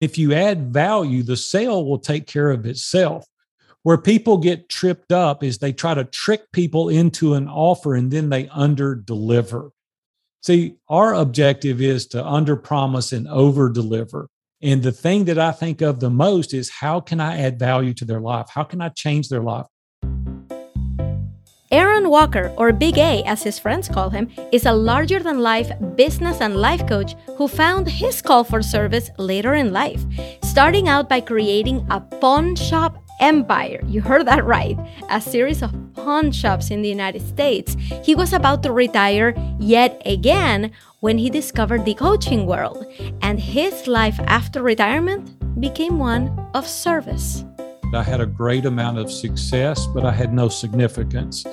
If you add value, the sale will take care of itself. Where people get tripped up is they try to trick people into an offer and then they under deliver. See, our objective is to under promise and over deliver. And the thing that I think of the most is how can I add value to their life? How can I change their life? Aaron Walker, or Big A as his friends call him, is a larger than life business and life coach who found his call for service later in life, starting out by creating a pawn shop empire. You heard that right. A series of pawn shops in the United States. He was about to retire yet again when he discovered the coaching world, and his life after retirement became one of service. I had a great amount of success, but I had no significance.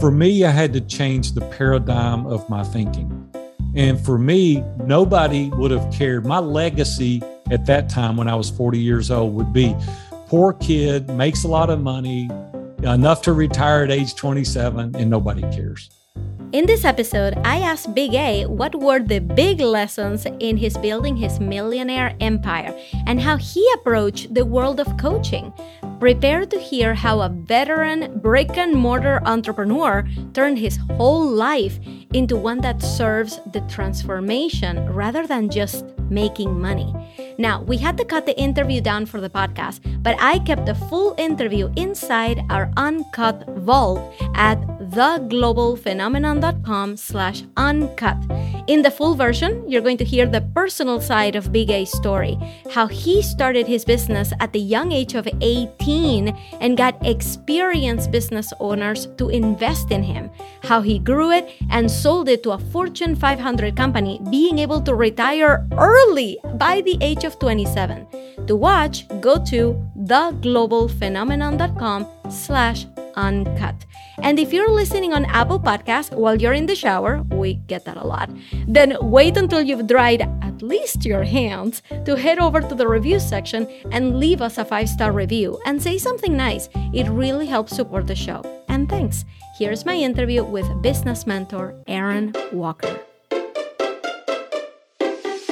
For me, I had to change the paradigm of my thinking. And for me, nobody would have cared. My legacy at that time, when I was 40 years old, would be poor kid, makes a lot of money, enough to retire at age 27, and nobody cares. In this episode, I asked Big A what were the big lessons in his building his millionaire empire and how he approached the world of coaching. Prepare to hear how a veteran brick and mortar entrepreneur turned his whole life into one that serves the transformation rather than just making money. Now, we had to cut the interview down for the podcast, but I kept the full interview inside our uncut vault at theglobalphenomenon.com slash uncut. In the full version, you're going to hear the personal side of Big A's story, how he started his business at the young age of 18 and got experienced business owners to invest in him, how he grew it and sold it to a Fortune 500 company, being able to retire early by the age of 27. To watch, go to theglobalphenomenon.com slash uncut. And if you're listening on Apple Podcasts while you're in the shower, we get that a lot, then wait until you've dried at least your hands to head over to the review section and leave us a five star review and say something nice. It really helps support the show. And thanks. Here's my interview with business mentor Aaron Walker.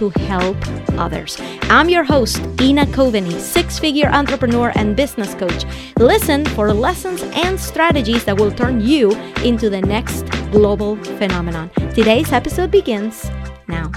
to help others. I'm your host, Ina Coveney, six figure entrepreneur and business coach. Listen for lessons and strategies that will turn you into the next global phenomenon. Today's episode begins now.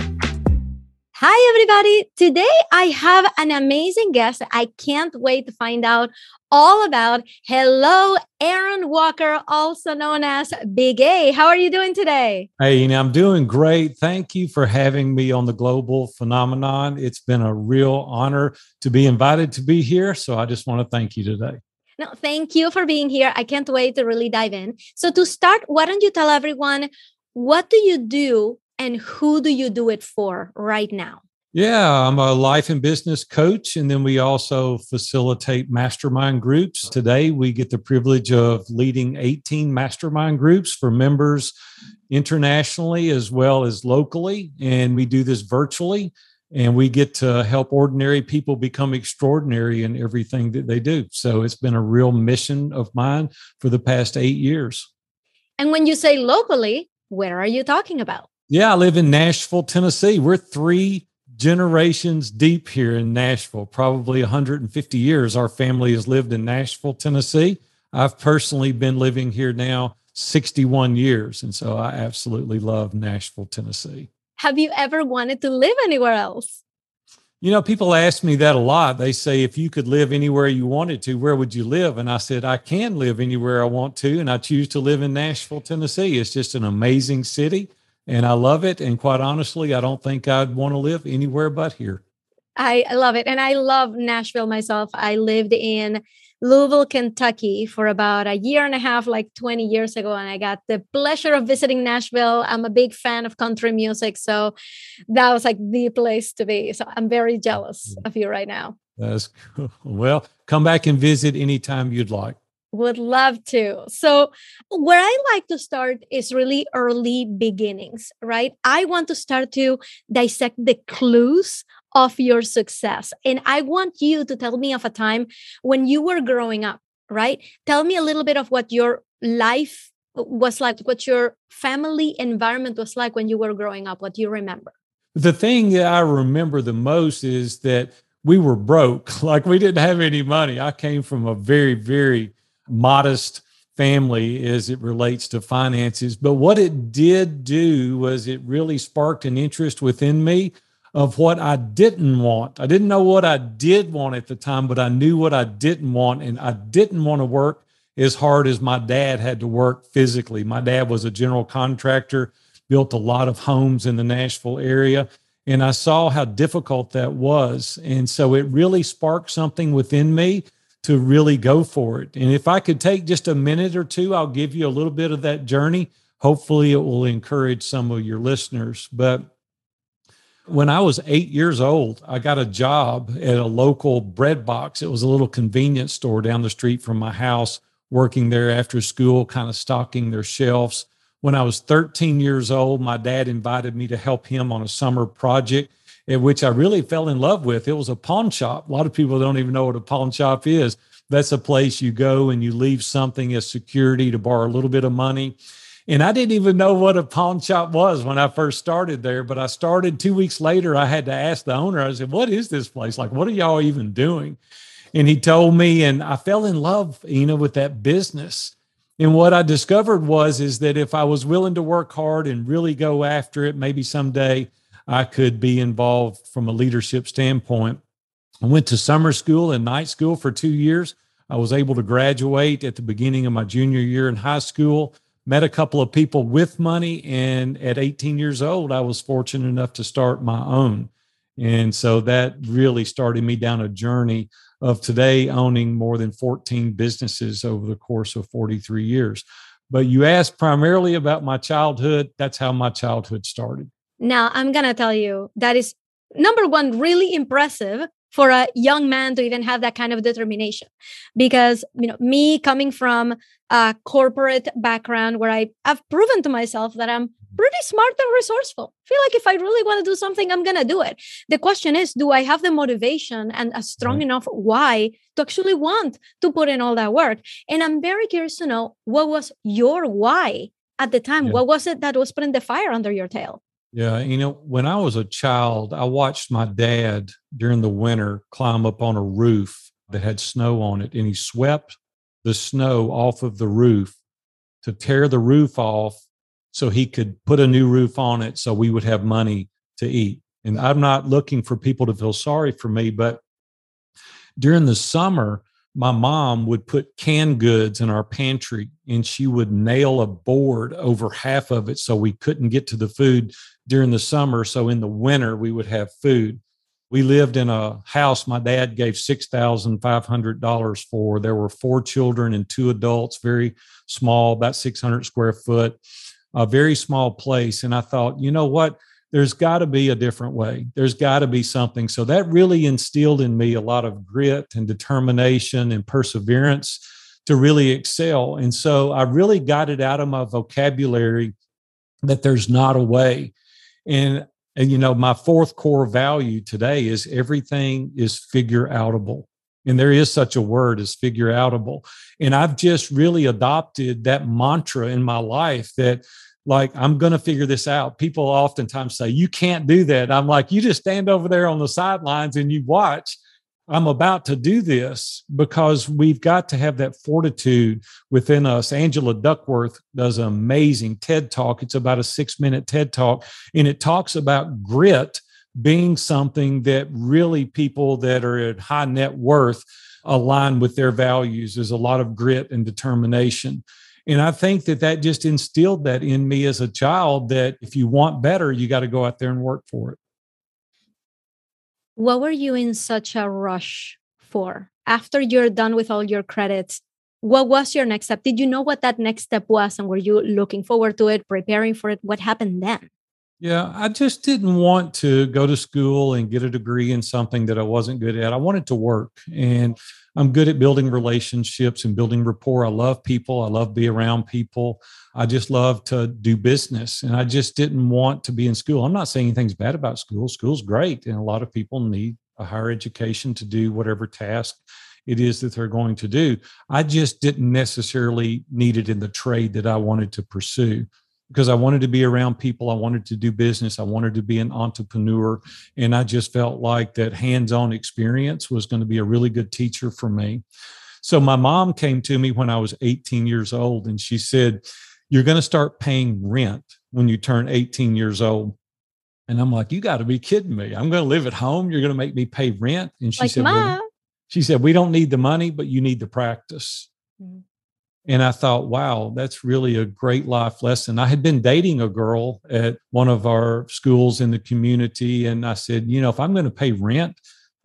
Hi, everybody. Today I have an amazing guest I can't wait to find out all about. Hello, Aaron Walker, also known as Big A. How are you doing today? Hey, you know, I'm doing great. Thank you for having me on the Global Phenomenon. It's been a real honor to be invited to be here. So I just want to thank you today. No, thank you for being here. I can't wait to really dive in. So, to start, why don't you tell everyone what do you do and who do you do it for right now? Yeah, I'm a life and business coach, and then we also facilitate mastermind groups. Today, we get the privilege of leading 18 mastermind groups for members internationally as well as locally. And we do this virtually, and we get to help ordinary people become extraordinary in everything that they do. So it's been a real mission of mine for the past eight years. And when you say locally, where are you talking about? Yeah, I live in Nashville, Tennessee. We're three generations deep here in Nashville, probably 150 years. Our family has lived in Nashville, Tennessee. I've personally been living here now 61 years. And so I absolutely love Nashville, Tennessee. Have you ever wanted to live anywhere else? You know, people ask me that a lot. They say, if you could live anywhere you wanted to, where would you live? And I said, I can live anywhere I want to. And I choose to live in Nashville, Tennessee. It's just an amazing city and I love it. And quite honestly, I don't think I'd want to live anywhere but here. I love it. And I love Nashville myself. I lived in Louisville, Kentucky for about a year and a half, like 20 years ago. And I got the pleasure of visiting Nashville. I'm a big fan of country music. So that was like the place to be. So I'm very jealous mm-hmm. of you right now. That's cool. Well, come back and visit anytime you'd like. Would love to. So, where I like to start is really early beginnings, right? I want to start to dissect the clues of your success. And I want you to tell me of a time when you were growing up, right? Tell me a little bit of what your life was like, what your family environment was like when you were growing up. What do you remember? The thing that I remember the most is that we were broke. Like we didn't have any money. I came from a very, very modest family as it relates to finances. But what it did do was it really sparked an interest within me of what I didn't want. I didn't know what I did want at the time, but I knew what I didn't want. And I didn't want to work as hard as my dad had to work physically. My dad was a general contractor, built a lot of homes in the Nashville area. And I saw how difficult that was. And so it really sparked something within me to really go for it. And if I could take just a minute or two, I'll give you a little bit of that journey. Hopefully, it will encourage some of your listeners. But when I was eight years old, I got a job at a local bread box. It was a little convenience store down the street from my house, working there after school, kind of stocking their shelves. When I was 13 years old, my dad invited me to help him on a summer project, which I really fell in love with. It was a pawn shop. A lot of people don't even know what a pawn shop is. That's a place you go and you leave something as security to borrow a little bit of money and I didn't even know what a pawn shop was when I first started there. But I started two weeks later. I had to ask the owner, I said, What is this place? Like, what are y'all even doing? And he told me, and I fell in love, you know, with that business. And what I discovered was is that if I was willing to work hard and really go after it, maybe someday I could be involved from a leadership standpoint. I went to summer school and night school for two years. I was able to graduate at the beginning of my junior year in high school met a couple of people with money. And at 18 years old, I was fortunate enough to start my own. And so that really started me down a journey of today owning more than 14 businesses over the course of 43 years. But you asked primarily about my childhood. That's how my childhood started. Now, I'm going to tell you that is number one, really impressive for a young man to even have that kind of determination because you know me coming from a corporate background where I have proven to myself that I'm pretty smart and resourceful. I feel like if I really want to do something, I'm going to do it. The question is, do I have the motivation and a strong mm-hmm. enough why to actually want to put in all that work? And I'm very curious to know what was your why at the time? Yeah. What was it that was putting the fire under your tail? Yeah, you know, when I was a child, I watched my dad during the winter climb up on a roof that had snow on it, and he swept the snow off of the roof to tear the roof off so he could put a new roof on it so we would have money to eat. And I'm not looking for people to feel sorry for me, but during the summer, my mom would put canned goods in our pantry and she would nail a board over half of it so we couldn't get to the food during the summer. So in the winter, we would have food. We lived in a house my dad gave $6,500 for. There were four children and two adults, very small, about 600 square foot, a very small place. And I thought, you know what? There's got to be a different way. There's got to be something. So that really instilled in me a lot of grit and determination and perseverance to really excel. And so I really got it out of my vocabulary that there's not a way. And, and you know, my fourth core value today is everything is figure outable. And there is such a word as figure outable. And I've just really adopted that mantra in my life that like i'm going to figure this out people oftentimes say you can't do that i'm like you just stand over there on the sidelines and you watch I'm about to do this because we've got to have that fortitude within us. Angela Duckworth does an amazing TED talk. It's about a six minute TED talk, and it talks about grit being something that really people that are at high net worth align with their values. There's a lot of grit and determination. And I think that that just instilled that in me as a child that if you want better, you got to go out there and work for it what were you in such a rush for? After you're done with all your credits, what was your next step? Did you know what that next step was? And were you looking forward to it, preparing for it? What happened then? Yeah, I just didn't want to go to school and get a degree in something that I wasn't good at. I wanted to work. And I'm good at building relationships and building rapport. I love people. I love be around people. I just love to do business. And I just didn't want to be in school. I'm not saying anything's bad about school. School's great. And a lot of people need a higher education to do whatever task it is that they're going to do. I just didn't necessarily need it in the trade that I wanted to pursue because I wanted to be around people. I wanted to do business. I wanted to be an entrepreneur. And I just felt like that hands on experience was going to be a really good teacher for me. So my mom came to me when I was 18 years old and she said, You're going to start paying rent when you turn 18 years old. And I'm like, You got to be kidding me. I'm going to live at home. You're going to make me pay rent. And she like, said, well, She said, We don't need the money, but you need the practice. Mm-hmm. And I thought, wow, that's really a great life lesson. I had been dating a girl at one of our schools in the community. And I said, you know, if I'm going to pay rent,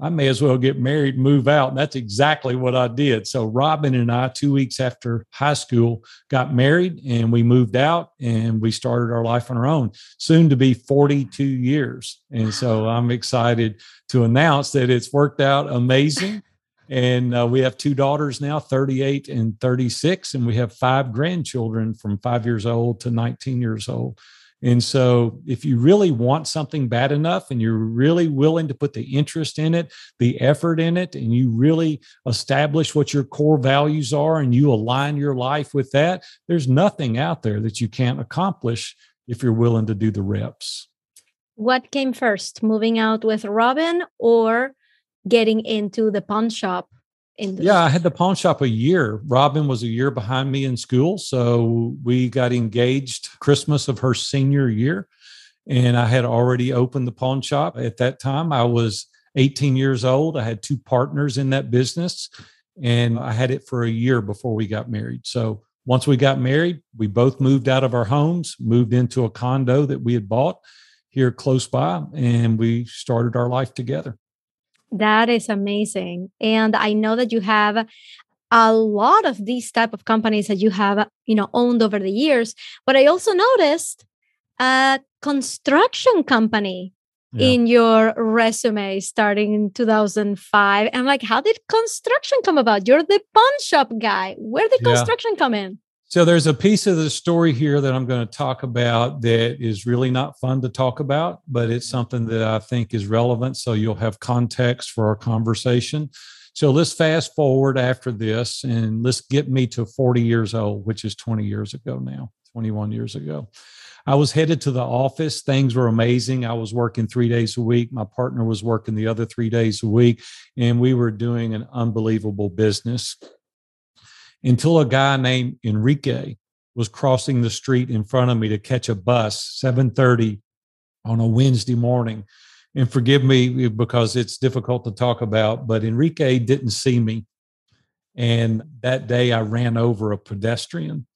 I may as well get married move out. And that's exactly what I did. So Robin and I, two weeks after high school, got married and we moved out and we started our life on our own, soon to be 42 years. And so I'm excited to announce that it's worked out amazing. And uh, we have two daughters now, 38 and 36, and we have five grandchildren from five years old to 19 years old. And so, if you really want something bad enough and you're really willing to put the interest in it, the effort in it, and you really establish what your core values are and you align your life with that, there's nothing out there that you can't accomplish if you're willing to do the reps. What came first, moving out with Robin or getting into the pawn shop industry? Yeah, I had the pawn shop a year. Robin was a year behind me in school. So we got engaged Christmas of her senior year. And I had already opened the pawn shop. At that time, I was 18 years old. I had two partners in that business, and I had it for a year before we got married. So once we got married, we both moved out of our homes, moved into a condo that we had bought here close by, and we started our life together. That is amazing. And I know that you have a lot of these type of companies that you have, you know, owned over the years, but I also noticed a construction company yeah. in your resume starting in 2005. I'm like, how did construction come about? You're the pawn shop guy. Where did yeah. construction come in? So there's a piece of the story here that I'm going to talk about that is really not fun to talk about, but it's something that I think is relevant. So you'll have context for our conversation. So let's fast forward after this and let's get me to 40 years old, which is 20 years ago now, 21 years ago. I was headed to the office. Things were amazing. I was working three days a week. My partner was working the other three days a week, and we were doing an unbelievable business until a guy named Enrique was crossing the street in front of me to catch a bus 7:30 on a Wednesday morning. And forgive me because it's difficult to talk about, but Enrique didn't see me. And that day I ran over a pedestrian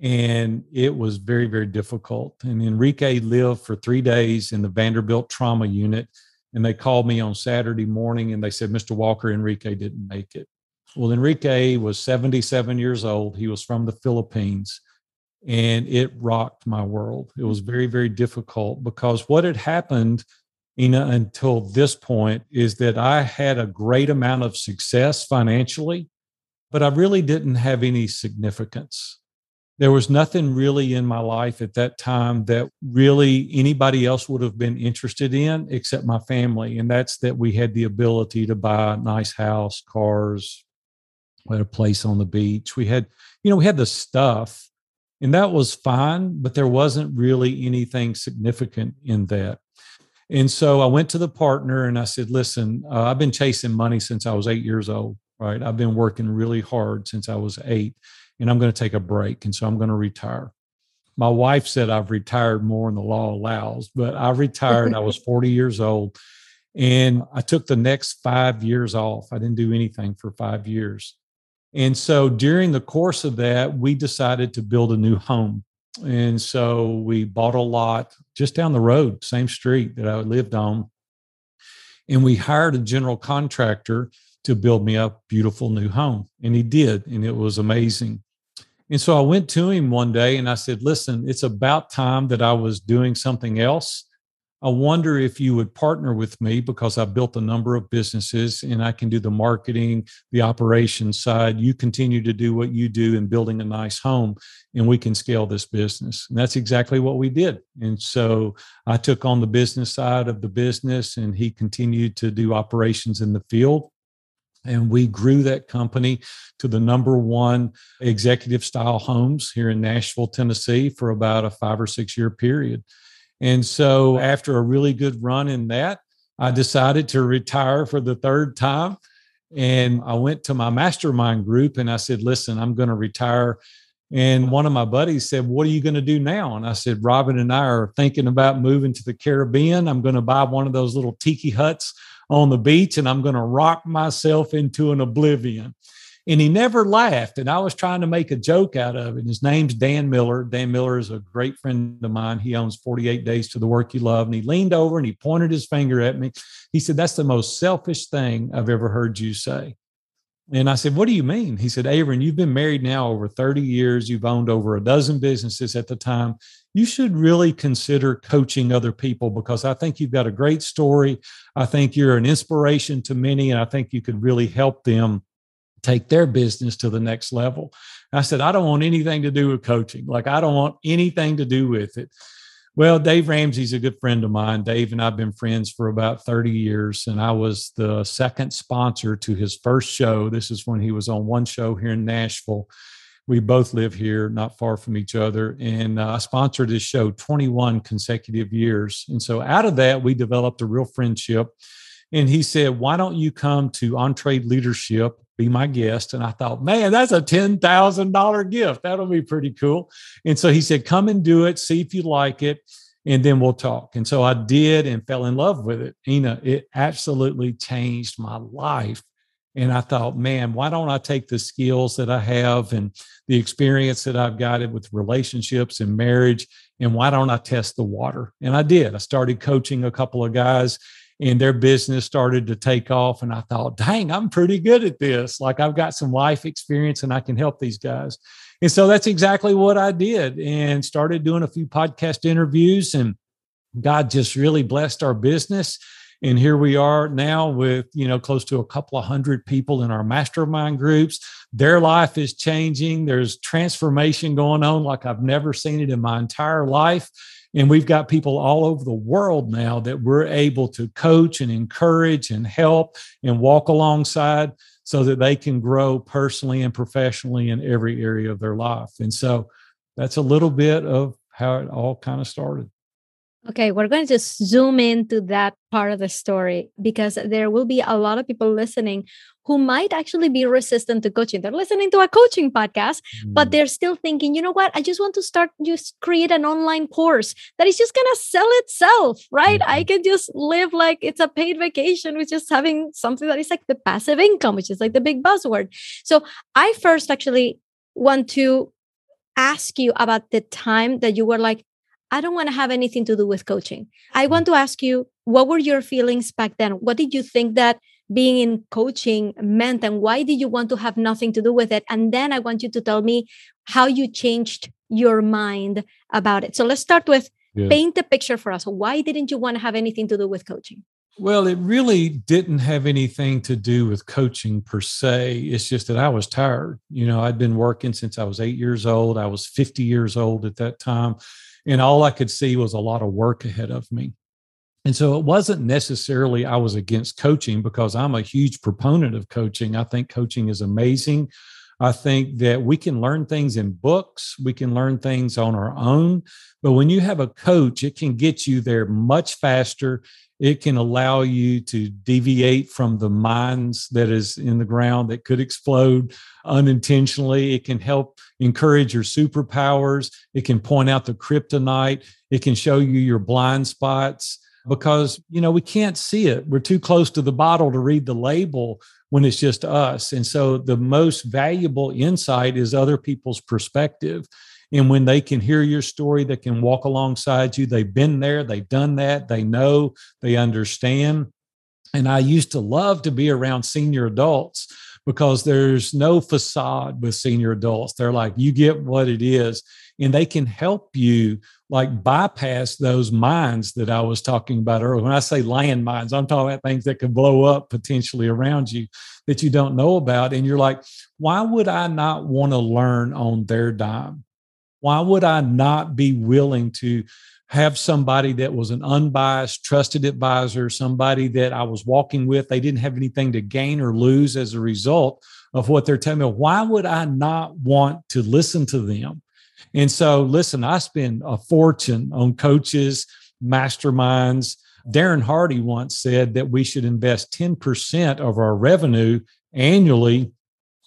and it was very, very difficult. And Enrique lived for three days in the Vanderbilt trauma unit. And they called me on Saturday morning and they said, Mr. Walker, Enrique didn't make it. Well, Enrique was 77 years old. He was from the Philippines and it rocked my world. It was very, very difficult because what had happened Ina, until this point is that I had a great amount of success financially, but I really didn't have any significance. There was nothing really in my life at that time that really anybody else would have been interested in except my family. And that's that we had the ability to buy a nice house, cars, we had a place on the beach. We had, you know, we had the stuff, and that was fine, but there wasn't really anything significant in that. And so I went to the partner and I said, listen, uh, I've been chasing money since I was eight years old, right? I've been working really hard since I was eight, and I'm going to take a break. And so I'm going to retire. My wife said I've retired more than the law allows, but I retired. I was 40 years old. And I took the next five years off. I didn't do anything for five years. And so during the course of that, we decided to build a new home. And so we bought a lot just down the road, same street that I lived on. And we hired a general contractor to build me a beautiful new home. And he did. And it was amazing. And so I went to him one day and I said, Listen, it's about time that I was doing something else. I wonder if you would partner with me because I've built a number of businesses and I can do the marketing, the operations side. You continue to do what you do in building a nice home, and we can scale this business. And that's exactly what we did. And so I took on the business side of the business, and he continued to do operations in the field. And we grew that company to the number one executive style homes here in Nashville, Tennessee for about a five or six year period. And so after a really good run in that, I decided to retire for the third time. And I went to my mastermind group and I said, listen, I'm going to retire. And one of my buddies said, What are you going to do now? And I said, Robin and I are thinking about moving to the Caribbean. I'm going to buy one of those little tiki huts on the beach and I'm going to rock myself into an oblivion and he never laughed. And I was trying to make a joke out of it. His name's Dan Miller. Dan Miller is a great friend of mine. He owns 48 Days to the Work You Love. And he leaned over and he pointed his finger at me. He said, That's the most selfish thing I've ever heard you say. And I said, What do you mean? He said, Aaron, you've been married now over 30 years. You've owned over a dozen businesses at the time. You should really consider coaching other people because I think you've got a great story. I think you're an inspiration to many, and I think you could really help them take their business to the next level. I said, I don't want anything to do with coaching. Like, I don't want anything to do with it. Well, Dave Ramsey's a good friend of mine. Dave and I've been friends for about 30 years, and I was the second sponsor to his first show. This is when he was on one show here in Nashville. We both live here, not far from each other. And uh, I sponsored his show 21 consecutive years. And so out of that, we developed a real friendship. And he said, Why don't you come to EntreLeadership be my guest. And I thought, man, that's a $10,000 gift. That'll be pretty cool. And so he said, come and do it, see if you like it, and then we'll talk. And so I did and fell in love with it. Ina, it absolutely changed my life. And I thought, man, why don't I take the skills that I have and the experience that I've got with relationships and marriage, and why don't I test the water? And I did. I started coaching a couple of guys and their business started to take off. And I thought, dang, I'm pretty good at this. Like I've got some life experience and I can help these guys. And so that's exactly what I did and started doing a few podcast interviews. And God just really blessed our business. And here we are now with, you know, close to a couple of hundred people in our mastermind groups. Their life is changing. There's transformation going on like I've never seen it in my entire life. And we've got people all over the world now that we're able to coach and encourage and help and walk alongside so that they can grow personally and professionally in every area of their life. And so that's a little bit of how it all kind of started. Okay, we're going to just zoom into that part of the story because there will be a lot of people listening who might actually be resistant to coaching. They're listening to a coaching podcast, mm. but they're still thinking, you know what? I just want to start, just create an online course that is just going to sell itself, right? Mm-hmm. I can just live like it's a paid vacation with just having something that is like the passive income, which is like the big buzzword. So I first actually want to ask you about the time that you were like, I don't want to have anything to do with coaching. I mm-hmm. want to ask you, what were your feelings back then? What did you think that being in coaching meant and why did you want to have nothing to do with it? And then I want you to tell me how you changed your mind about it. So let's start with yeah. paint a picture for us. Why didn't you want to have anything to do with coaching? Well, it really didn't have anything to do with coaching per se. It's just that I was tired. You know, I'd been working since I was eight years old. I was 50 years old at that time and all I could see was a lot of work ahead of me. And so it wasn't necessarily I was against coaching because I'm a huge proponent of coaching. I think coaching is amazing. I think that we can learn things in books, we can learn things on our own. But when you have a coach, it can get you there much faster it can allow you to deviate from the mines that is in the ground that could explode unintentionally. It can help encourage your superpowers. It can point out the kryptonite. It can show you your blind spots because, you know, we can't see it. We're too close to the bottle to read the label when it's just us. And so the most valuable insight is other people's perspective. And when they can hear your story, they can walk alongside you. They've been there, they've done that, they know, they understand. And I used to love to be around senior adults because there's no facade with senior adults. They're like, you get what it is. and they can help you like bypass those mines that I was talking about earlier. When I say landmines, I'm talking about things that could blow up potentially around you that you don't know about. And you're like, why would I not want to learn on their dime? Why would I not be willing to have somebody that was an unbiased, trusted advisor, somebody that I was walking with? They didn't have anything to gain or lose as a result of what they're telling me. Why would I not want to listen to them? And so, listen, I spend a fortune on coaches, masterminds. Darren Hardy once said that we should invest 10% of our revenue annually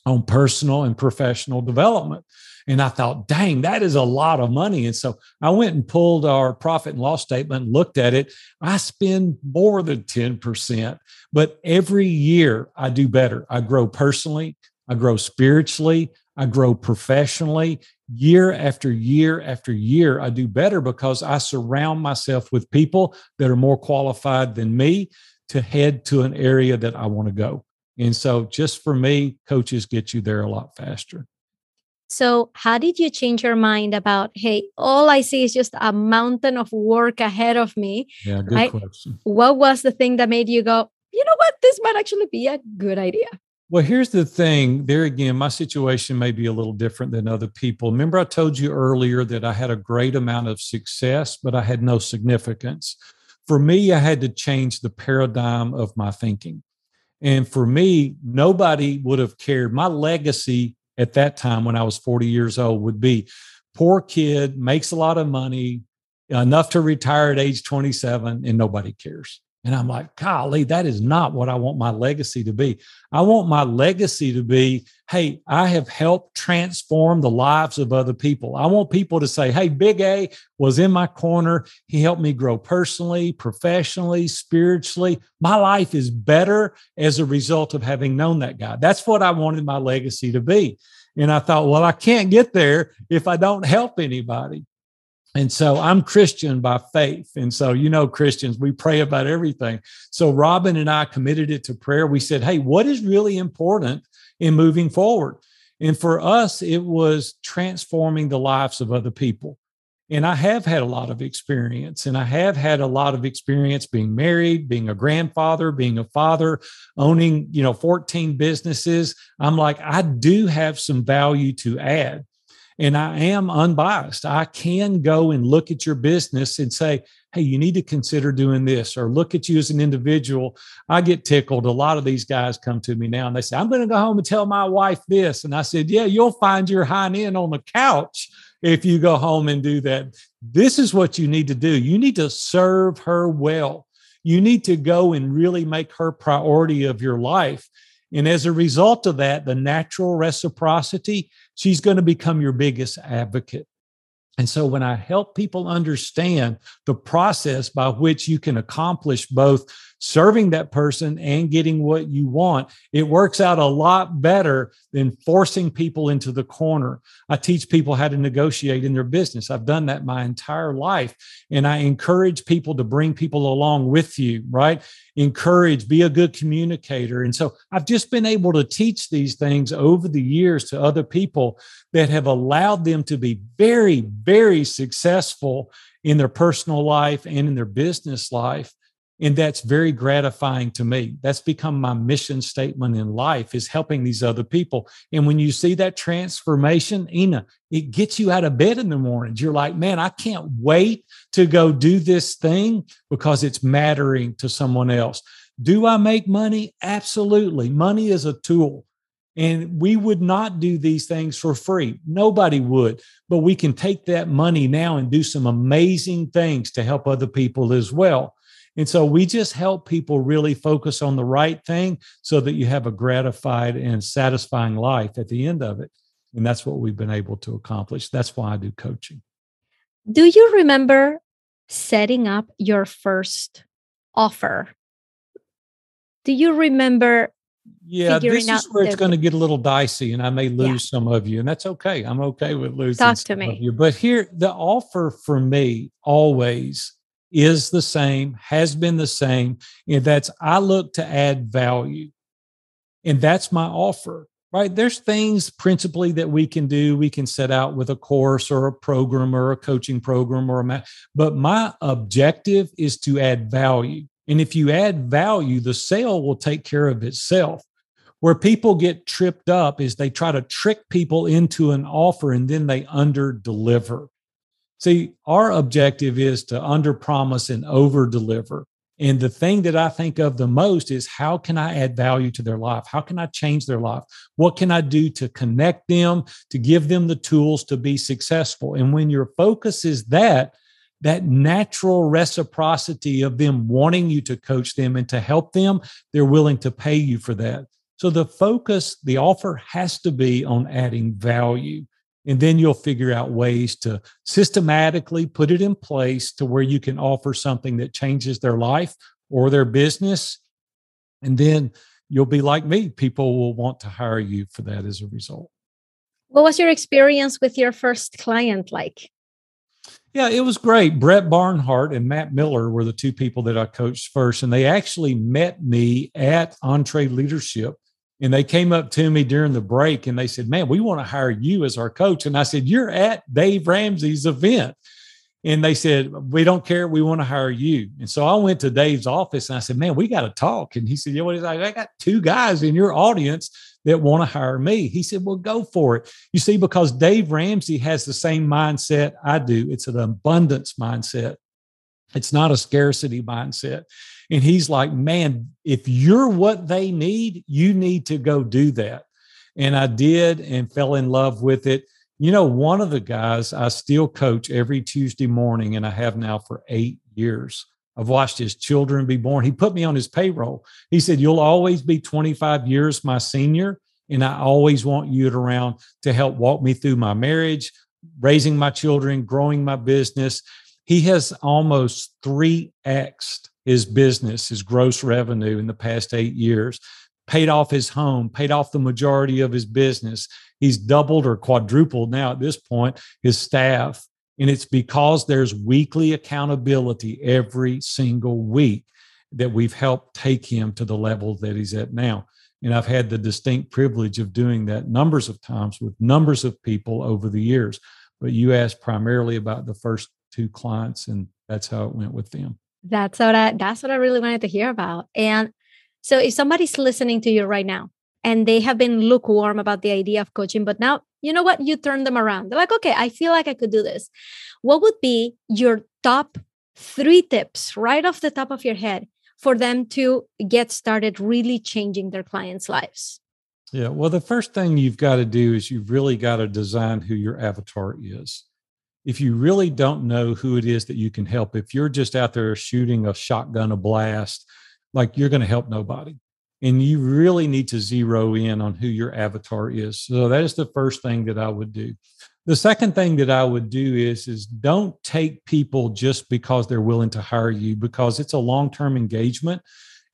on personal and professional development. And I thought, dang, that is a lot of money. And so I went and pulled our profit and loss statement and looked at it. I spend more than 10%, but every year I do better. I grow personally, I grow spiritually, I grow professionally. Year after year after year, I do better because I surround myself with people that are more qualified than me to head to an area that I want to go. And so, just for me, coaches get you there a lot faster. So, how did you change your mind about, hey, all I see is just a mountain of work ahead of me? Yeah, good right? question. What was the thing that made you go, you know what, this might actually be a good idea? Well, here's the thing. There again, my situation may be a little different than other people. Remember, I told you earlier that I had a great amount of success, but I had no significance. For me, I had to change the paradigm of my thinking. And for me, nobody would have cared. My legacy at that time when I was 40 years old would be poor kid, makes a lot of money, enough to retire at age 27, and nobody cares. And I'm like, golly, that is not what I want my legacy to be. I want my legacy to be, hey, I have helped transform the lives of other people. I want people to say, hey, Big A was in my corner. He helped me grow personally, professionally, spiritually. My life is better as a result of having known that guy. That's what I wanted my legacy to be. And I thought, well, I can't get there if I don't help anybody. And so I'm Christian by faith. And so, you know, Christians, we pray about everything. So Robin and I committed it to prayer. We said, hey, what is really important in moving forward? And for us, it was transforming the lives of other people. And I have had a lot of experience, and I have had a lot of experience being married, being a grandfather, being a father, owning, you know, 14 businesses. I'm like, I do have some value to add and I am unbiased. I can go and look at your business and say, hey, you need to consider doing this, or look at you as an individual. I get tickled. A lot of these guys come to me now and they say, I'm going to go home and tell my wife this. And I said, yeah, you'll find your hind end on the couch if you go home and do that. This is what you need to do. You need to serve her well. You need to go and really make her priority of your life. And as a result of that, the natural reciprocity, she's going to become your biggest advocate. And so when I help people understand the process by which you can accomplish both serving that person and getting what you want, it works out a lot better than forcing people into the corner. I teach people how to negotiate in their business. I've done that my entire life. And I encourage people to bring people along with you, right? Encourage, be a good communicator. And so I've just been able to teach these things over the years to other people that have allowed them to be very, very successful in their personal life and in their business life and that's very gratifying to me. That's become my mission statement in life is helping these other people. And when you see that transformation ina it gets you out of bed in the mornings. You're like man i can't wait to go do this thing because it's mattering to someone else. Do i make money? Absolutely. Money is a tool. And we would not do these things for free. Nobody would. But we can take that money now and do some amazing things to help other people as well. And so we just help people really focus on the right thing so that you have a gratified and satisfying life at the end of it. And that's what we've been able to accomplish. That's why I do coaching. Do you remember setting up your first offer? Do you remember? Yeah, this is where it's going to get a little dicey, and I may lose yeah. some of you, and that's okay. I'm okay with losing. Talk to me. You. But here, the offer for me always is the same, has been the same. And that's I look to add value. And that's my offer. right? There's things principally that we can do. We can set out with a course or a program or a coaching program or a, ma- but my objective is to add value. And if you add value, the sale will take care of itself. Where people get tripped up is they try to trick people into an offer and then they under deliver. See, our objective is to under promise and over deliver. And the thing that I think of the most is how can I add value to their life? How can I change their life? What can I do to connect them, to give them the tools to be successful? And when your focus is that, that natural reciprocity of them wanting you to coach them and to help them, they're willing to pay you for that. So the focus, the offer has to be on adding value. And then you'll figure out ways to systematically put it in place to where you can offer something that changes their life or their business. And then you'll be like me. People will want to hire you for that as a result. What was your experience with your first client like? Yeah, it was great. Brett Barnhart and Matt Miller were the two people that I coached first, and they actually met me at EntreLeadership and they came up to me during the break and they said, Man, we want to hire you as our coach. And I said, You're at Dave Ramsey's event. And they said, We don't care. We want to hire you. And so I went to Dave's office and I said, Man, we got to talk. And he said, Yeah, what is that? I got two guys in your audience that want to hire me. He said, Well, go for it. You see, because Dave Ramsey has the same mindset I do, it's an abundance mindset. It's not a scarcity mindset. And he's like, man, if you're what they need, you need to go do that. And I did and fell in love with it. You know, one of the guys I still coach every Tuesday morning, and I have now for eight years. I've watched his children be born. He put me on his payroll. He said, You'll always be 25 years my senior. And I always want you around to help walk me through my marriage, raising my children, growing my business he has almost 3x his business, his gross revenue in the past eight years, paid off his home, paid off the majority of his business. He's doubled or quadrupled now at this point his staff. And it's because there's weekly accountability every single week that we've helped take him to the level that he's at now. And I've had the distinct privilege of doing that numbers of times with numbers of people over the years. But you asked primarily about the first two clients and that's how it went with them that's what i that's what i really wanted to hear about. And so if somebody's listening to you right now and they have been lukewarm about the idea of coaching but now you know what? You turn them around. They're like okay i feel like i could do this. What would be your top three tips right off the top of your head for them to get started really changing their clients lives? Yeah well the first thing you've got to do is you've really got to design who your avatar is if you really don't know who it is that you can help, if you're just out there shooting a shotgun, a blast, like you're going to help nobody. And you really need to zero in on who your avatar is. So that is the first thing that I would do. The second thing that I would do is is don't take people just because they're willing to hire you because it's a long-term engagement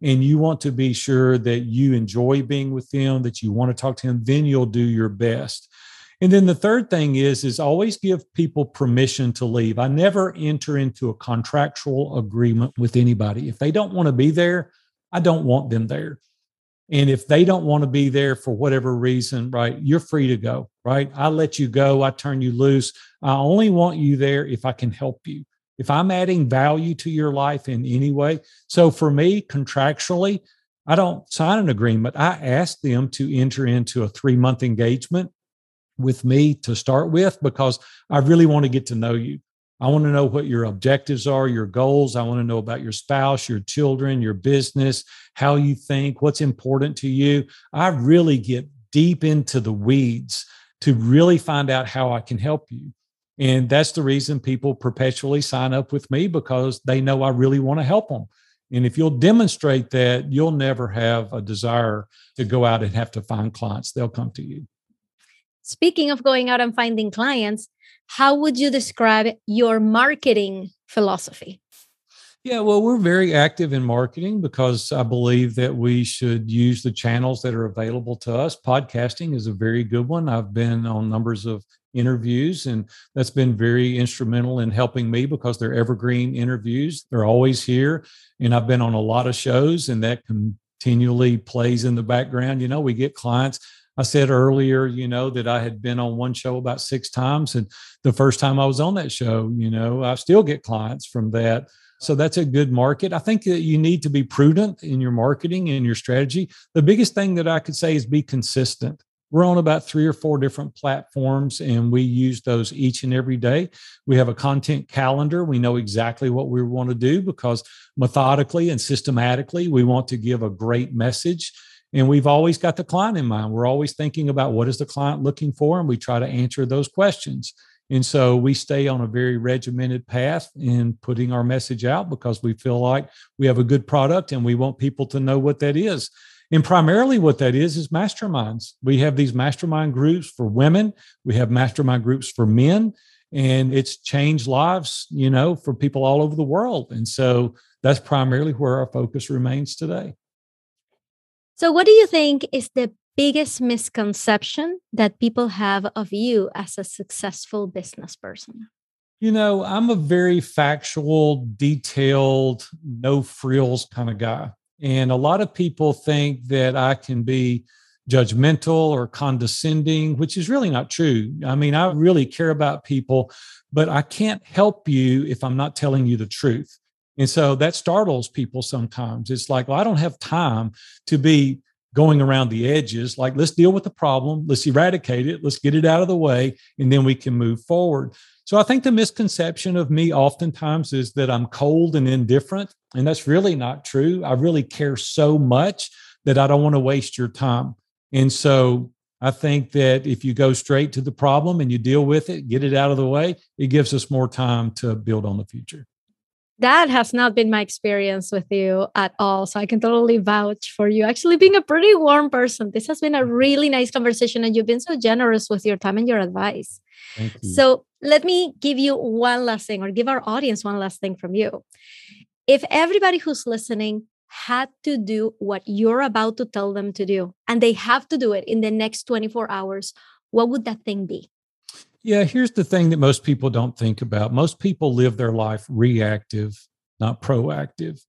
and you want to be sure that you enjoy being with them, that you want to talk to them, then you'll do your best. And then the third thing is is always give people permission to leave. I never enter into a contractual agreement with anybody. If they don't want to be there, I don't want them there. And if they don't want to be there for whatever reason, right, you're free to go, right? I let you go, I turn you loose. I only want you there if I can help you. If I'm adding value to your life in any way. So for me, contractually, I don't sign an agreement. I ask them to enter into a three month engagement with me to start with because I really want to get to know you. I want to know what your objectives are, your goals. I want to know about your spouse, your children, your business, how you think, what's important to you. I really get deep into the weeds to really find out how I can help you. And that's the reason people perpetually sign up with me because they know I really want to help them. And if you'll demonstrate that, you'll never have a desire to go out and have to find clients. They'll come to you. Speaking of going out and finding clients, how would you describe your marketing philosophy? Yeah, well, we're very active in marketing because I believe that we should use the channels that are available to us. Podcasting is a very good one. I've been on numbers of interviews, and that's been very instrumental in helping me because they're evergreen interviews. They're always here. And I've been on a lot of shows, and that continually plays in the background. You know, we get clients I said earlier, you know, that I had been on one show about six times. And the first time I was on that show, you know, I still get clients from that. So that's a good market. I think that you need to be prudent in your marketing and your strategy. The biggest thing that I could say is be consistent. We're on about three or four different platforms and we use those each and every day. We have a content calendar. We know exactly what we want to do because methodically and systematically, we want to give a great message. And we've always got the client in mind. We're always thinking about what is the client looking for, and we try to answer those questions. And so we stay on a very regimented path in putting our message out because we feel like we have a good product and we want people to know what that is. And primarily, what that is is masterminds. We have these mastermind groups for women, we have mastermind groups for men, and it's changed lives, you know, for people all over the world. And so that's primarily where our focus remains today. So, what do you think is the biggest misconception that people have of you as a successful business person? You know, I'm a very factual, detailed, no frills kind of guy. And a lot of people think that I can be judgmental or condescending, which is really not true. I mean, I really care about people, but I can't help you if I'm not telling you the truth. And so that startles people sometimes. It's like, well, I don't have time to be going around the edges. Like, let's deal with the problem, let's eradicate it, let's get it out of the way, and then we can move forward. So I think the misconception of me oftentimes is that I'm cold and indifferent. And that's really not true. I really care so much that I don't want to waste your time. And so I think that if you go straight to the problem and you deal with it, get it out of the way, it gives us more time to build on the future that has not been my experience with you at all. So I can totally vouch for you actually being a pretty warm person. This has been a really nice conversation, and you've been so generous with your time and your advice. You. So let me give you one last thing, or give our audience one last thing from you. If everybody who's listening had to do what you're about to tell them to do, and they have to do it in the next 24 hours, what would that thing be? Yeah, here's the thing that most people don't think about. Most people live their life reactive, not proactive.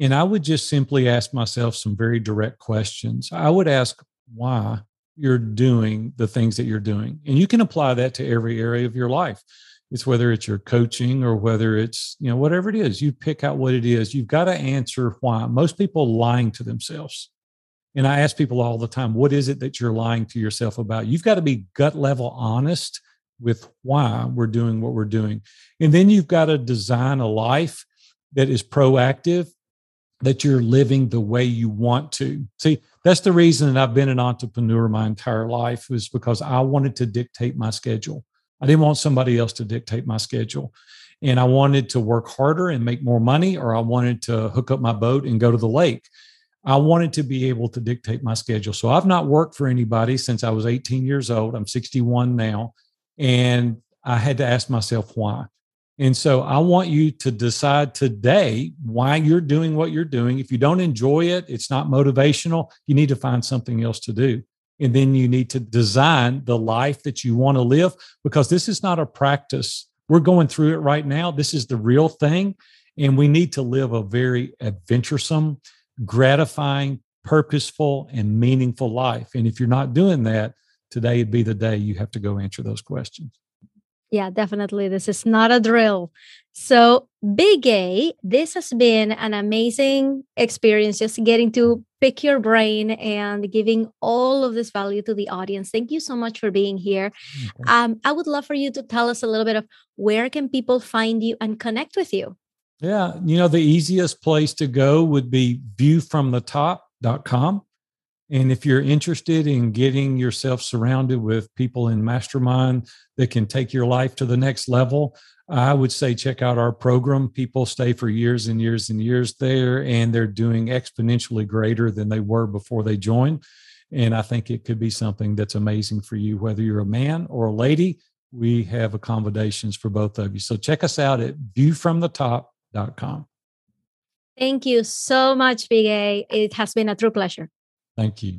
And I would just simply ask myself some very direct questions. I would ask why you're doing the things that you're doing. And you can apply that to every area of your life. It's whether it's your coaching or whether it's, you know, whatever it is, you pick out what it is. You've got to answer why. Most people lying to themselves. And I ask people all the time, what is it that you're lying to yourself about? You've got to be gut level honest with why we're doing what we're doing. And then you've got to design a life that is proactive, that you're living the way you want to. See, that's the reason that I've been an entrepreneur my entire life was because I wanted to dictate my schedule. I didn't want somebody else to dictate my schedule. And I wanted to work harder and make more money, or I wanted to hook up my boat and go to the lake. I wanted to be able to dictate my schedule. So I've not worked for anybody since I was 18 years old. I'm 61 now. And I had to ask myself why. And so I want you to decide today why you're doing what you're doing. If you don't enjoy it, it's not motivational, you need to find something else to do. And then you need to design the life that you want to live because this is not a practice. We're going through it right now. This is the real thing. And we need to live a very adventuresome, gratifying, purposeful, and meaningful life. And if you're not doing that, today would be the day you have to go answer those questions. Yeah, definitely. This is not a drill. So, Big A, this has been an amazing experience just getting to pick your brain and giving all of this value to the audience. Thank you so much for being here. Okay. Um, I would love for you to tell us a little bit of where can people find you and connect with you? Yeah, you know, the easiest place to go would be viewfromthetop.com. And if you're interested in getting yourself surrounded with people in mastermind that can take your life to the next level, I would say check out our program. People stay for years and years and years there, and they're doing exponentially greater than they were before they joined. And I think it could be something that's amazing for you, whether you're a man or a lady. We have accommodations for both of you. So check us out at viewfromthetop.com. Thank you so much, Big A. It has been a true pleasure. Thank you.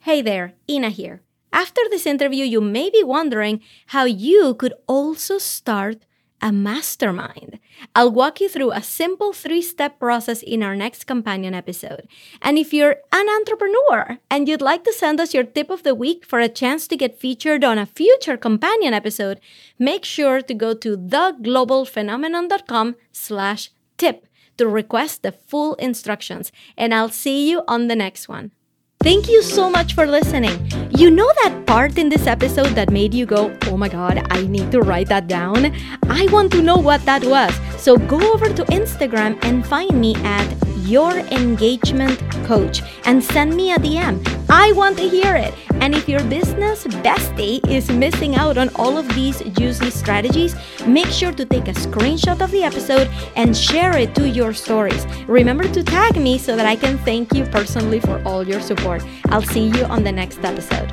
Hey there, Ina here. After this interview, you may be wondering how you could also start a mastermind. I'll walk you through a simple three step process in our next companion episode. And if you're an entrepreneur and you'd like to send us your tip of the week for a chance to get featured on a future companion episode, make sure to go to theglobalphenomenon.com slash tip to request the full instructions. And I'll see you on the next one. Thank you so much for listening. You know that part in this episode that made you go, oh my god, I need to write that down? I want to know what that was. So go over to Instagram and find me at your engagement coach and send me a DM. I want to hear it. And if your business bestie is missing out on all of these juicy strategies, make sure to take a screenshot of the episode and share it to your stories. Remember to tag me so that I can thank you personally for all your support. I'll see you on the next episode.